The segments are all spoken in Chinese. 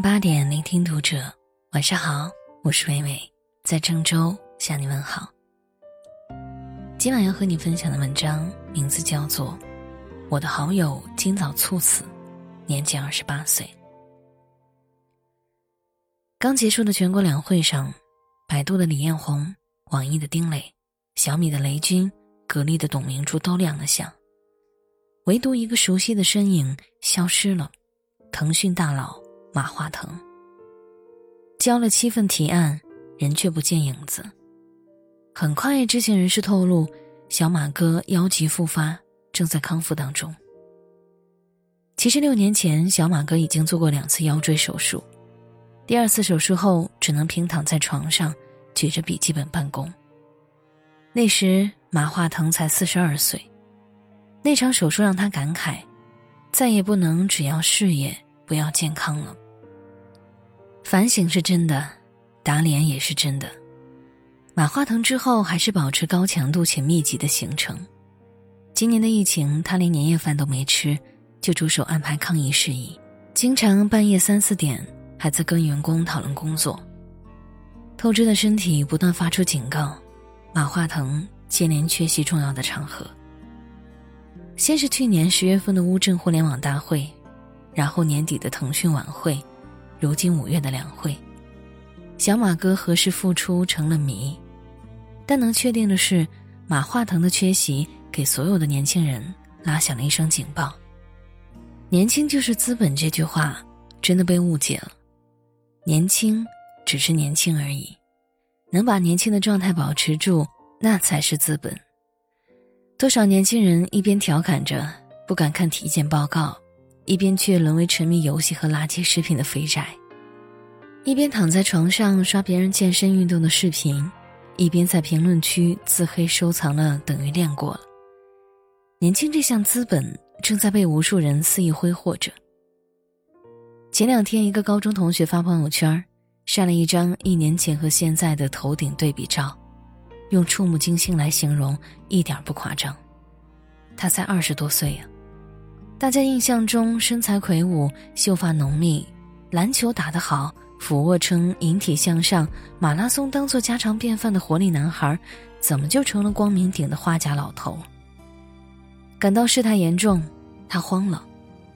上八点，聆听读者。晚上好，我是伟伟，在郑州向你问好。今晚要和你分享的文章名字叫做《我的好友今早猝死，年仅二十八岁》。刚结束的全国两会上，百度的李彦宏、网易的丁磊、小米的雷军、格力的董明珠都亮了相，唯独一个熟悉的身影消失了。腾讯大佬马化腾交了七份提案，人却不见影子。很快，知情人士透露，小马哥腰疾复发，正在康复当中。其实六年前，小马哥已经做过两次腰椎手术，第二次手术后只能平躺在床上，举着笔记本办公。那时马化腾才四十二岁，那场手术让他感慨。再也不能只要事业不要健康了。反省是真的，打脸也是真的。马化腾之后还是保持高强度且密集的行程。今年的疫情，他连年夜饭都没吃，就着手安排抗疫事宜，经常半夜三四点还在跟员工讨论工作。透支的身体不断发出警告，马化腾接连缺席重要的场合。先是去年十月份的乌镇互联网大会，然后年底的腾讯晚会，如今五月的两会，小马哥何时复出成了谜。但能确定的是，马化腾的缺席给所有的年轻人拉响了一声警报。年轻就是资本这句话真的被误解了，年轻只是年轻而已，能把年轻的状态保持住，那才是资本。多少年轻人一边调侃着不敢看体检报告，一边却沦为沉迷游戏和垃圾食品的肥宅；一边躺在床上刷别人健身运动的视频，一边在评论区自黑收藏了等于练过了。年轻这项资本正在被无数人肆意挥霍着。前两天，一个高中同学发朋友圈，晒了一张一年前和现在的头顶对比照。用触目惊心来形容一点不夸张，他才二十多岁呀。大家印象中身材魁梧、秀发浓密、篮球打得好、俯卧撑、引体向上、马拉松当做家常便饭的活力男孩，怎么就成了光明顶的花甲老头？感到事态严重，他慌了，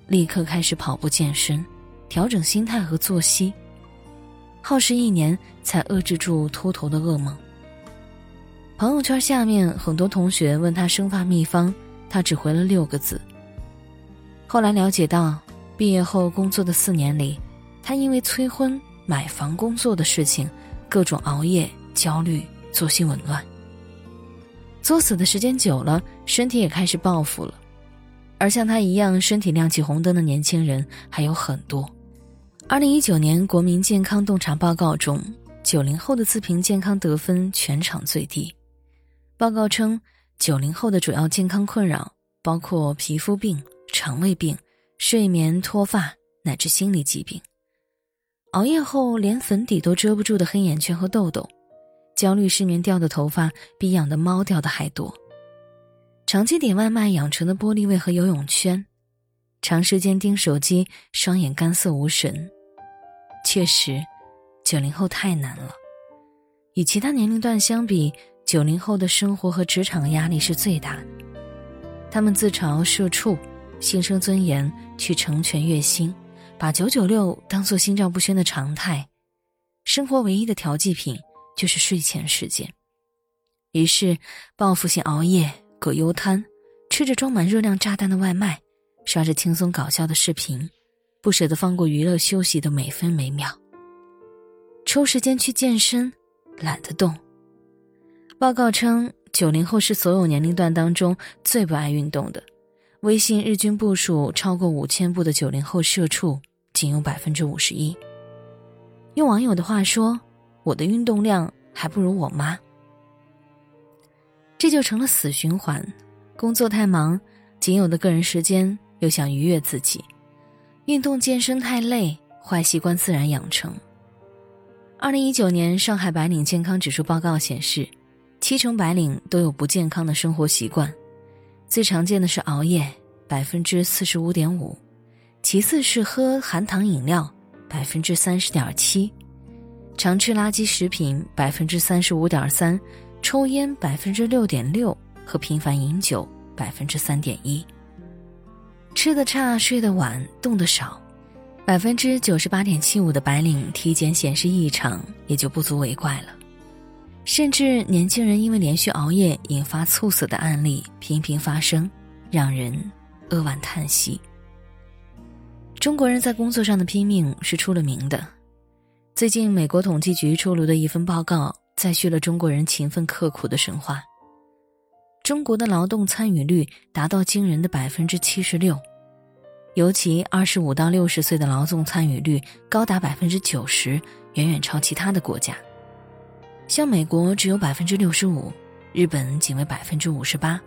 立刻开始跑步健身，调整心态和作息，耗时一年才遏制住秃头的噩梦。朋友圈下面很多同学问他生发秘方，他只回了六个字。后来了解到，毕业后工作的四年里，他因为催婚、买房、工作的事情，各种熬夜、焦虑、作息紊乱。作死的时间久了，身体也开始报复了。而像他一样身体亮起红灯的年轻人还有很多。二零一九年国民健康洞察报告中，九零后的自评健康得分全场最低。报告称，九零后的主要健康困扰包括皮肤病、肠胃病、睡眠、脱发乃至心理疾病。熬夜后连粉底都遮不住的黑眼圈和痘痘，焦虑失眠掉的头发比养的猫掉的还多。长期点外卖养成的玻璃胃和游泳圈，长时间盯手机，双眼干涩无神。确实，九零后太难了。与其他年龄段相比。九零后的生活和职场压力是最大的，他们自嘲社畜，牺牲尊严去成全月薪，把九九六当做心照不宣的常态，生活唯一的调剂品就是睡前时间。于是，报复性熬夜、葛优瘫，吃着装满热量炸弹的外卖，刷着轻松搞笑的视频，不舍得放过娱乐休息的每分每秒，抽时间去健身，懒得动。报告称，九零后是所有年龄段当中最不爱运动的。微信日均步数超过五千步的九零后社畜仅有百分之五十一。用网友的话说：“我的运动量还不如我妈。”这就成了死循环。工作太忙，仅有的个人时间又想愉悦自己，运动健身太累，坏习惯自然养成。二零一九年上海白领健康指数报告显示。七成白领都有不健康的生活习惯，最常见的是熬夜，百分之四十五点五，其次是喝含糖饮料，百分之三十点七，常吃垃圾食品百分之三十五点三，抽烟百分之六点六和频繁饮酒百分之三点一。吃的差，睡得晚，动得少，百分之九十八点七五的白领体检显示异常，也就不足为怪了。甚至年轻人因为连续熬夜引发猝死的案例频频发生，让人扼腕叹息。中国人在工作上的拼命是出了名的。最近，美国统计局出炉的一份报告再续了中国人勤奋刻苦的神话。中国的劳动参与率达到惊人的百分之七十六，尤其二十五到六十岁的劳动参与率高达百分之九十，远远超其他的国家。像美国只有百分之六十五，日本仅为百分之五十八，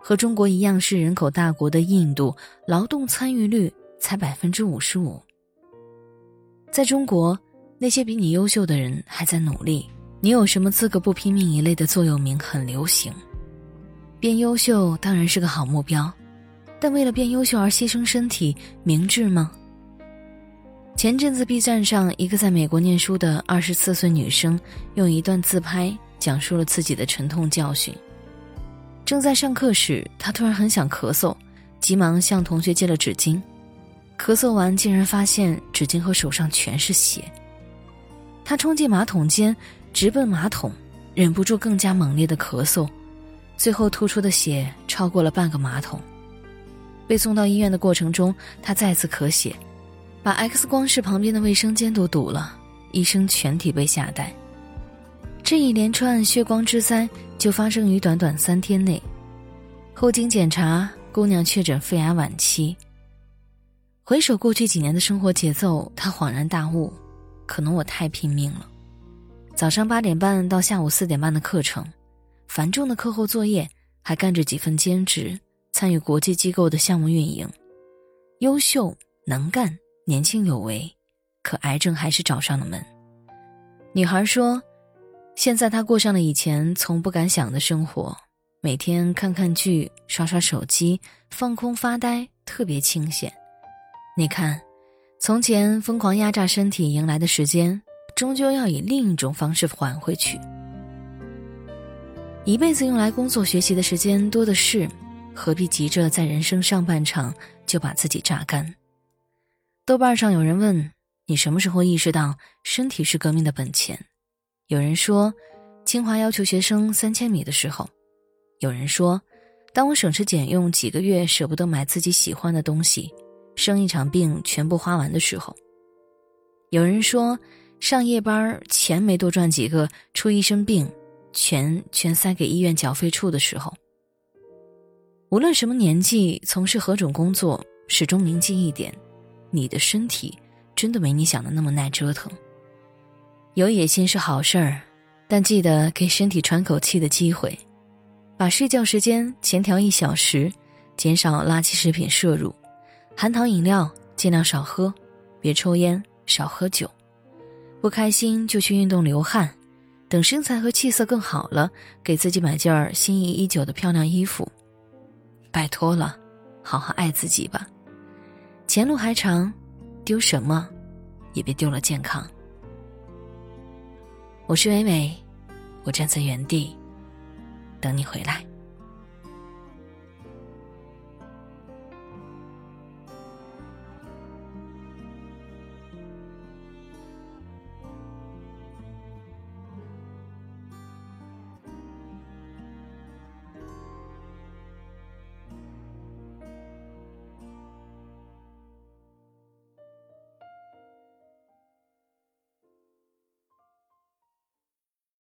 和中国一样是人口大国的印度，劳动参与率才百分之五十五。在中国，那些比你优秀的人还在努力，你有什么资格不拼命？一类的座右铭很流行。变优秀当然是个好目标，但为了变优秀而牺牲身体，明智吗？前阵子 B 站上一个在美国念书的二十四岁女生，用一段自拍讲述了自己的沉痛教训。正在上课时，她突然很想咳嗽，急忙向同学借了纸巾，咳嗽完竟然发现纸巾和手上全是血。她冲进马桶间，直奔马桶，忍不住更加猛烈的咳嗽。最后吐出的血超过了半个马桶，被送到医院的过程中，他再次咳血，把 X 光室旁边的卫生间都堵了，医生全体被吓呆。这一连串血光之灾就发生于短短三天内，后经检查，姑娘确诊肺癌晚期。回首过去几年的生活节奏，他恍然大悟，可能我太拼命了，早上八点半到下午四点半的课程。繁重的课后作业，还干着几份兼职，参与国际机构的项目运营，优秀能干，年轻有为，可癌症还是找上了门。女孩说：“现在她过上了以前从不敢想的生活，每天看看剧，刷刷手机，放空发呆，特别清闲。你看，从前疯狂压榨身体迎来的时间，终究要以另一种方式还回去。”一辈子用来工作学习的时间多的是，何必急着在人生上半场就把自己榨干？豆瓣上有人问你什么时候意识到身体是革命的本钱？有人说，清华要求学生三千米的时候；有人说，当我省吃俭用几个月舍不得买自己喜欢的东西，生一场病全部花完的时候；有人说，上夜班钱没多赚几个，出一身病。钱全塞给医院缴费处的时候，无论什么年纪，从事何种工作，始终铭记一点：你的身体真的没你想的那么耐折腾。有野心是好事儿，但记得给身体喘口气的机会，把睡觉时间前调一小时，减少垃圾食品摄入，含糖饮料尽量少喝，别抽烟，少喝酒，不开心就去运动流汗。等身材和气色更好了，给自己买件心仪已久的漂亮衣服。拜托了，好好爱自己吧。前路还长，丢什么，也别丢了健康。我是伟伟，我站在原地，等你回来。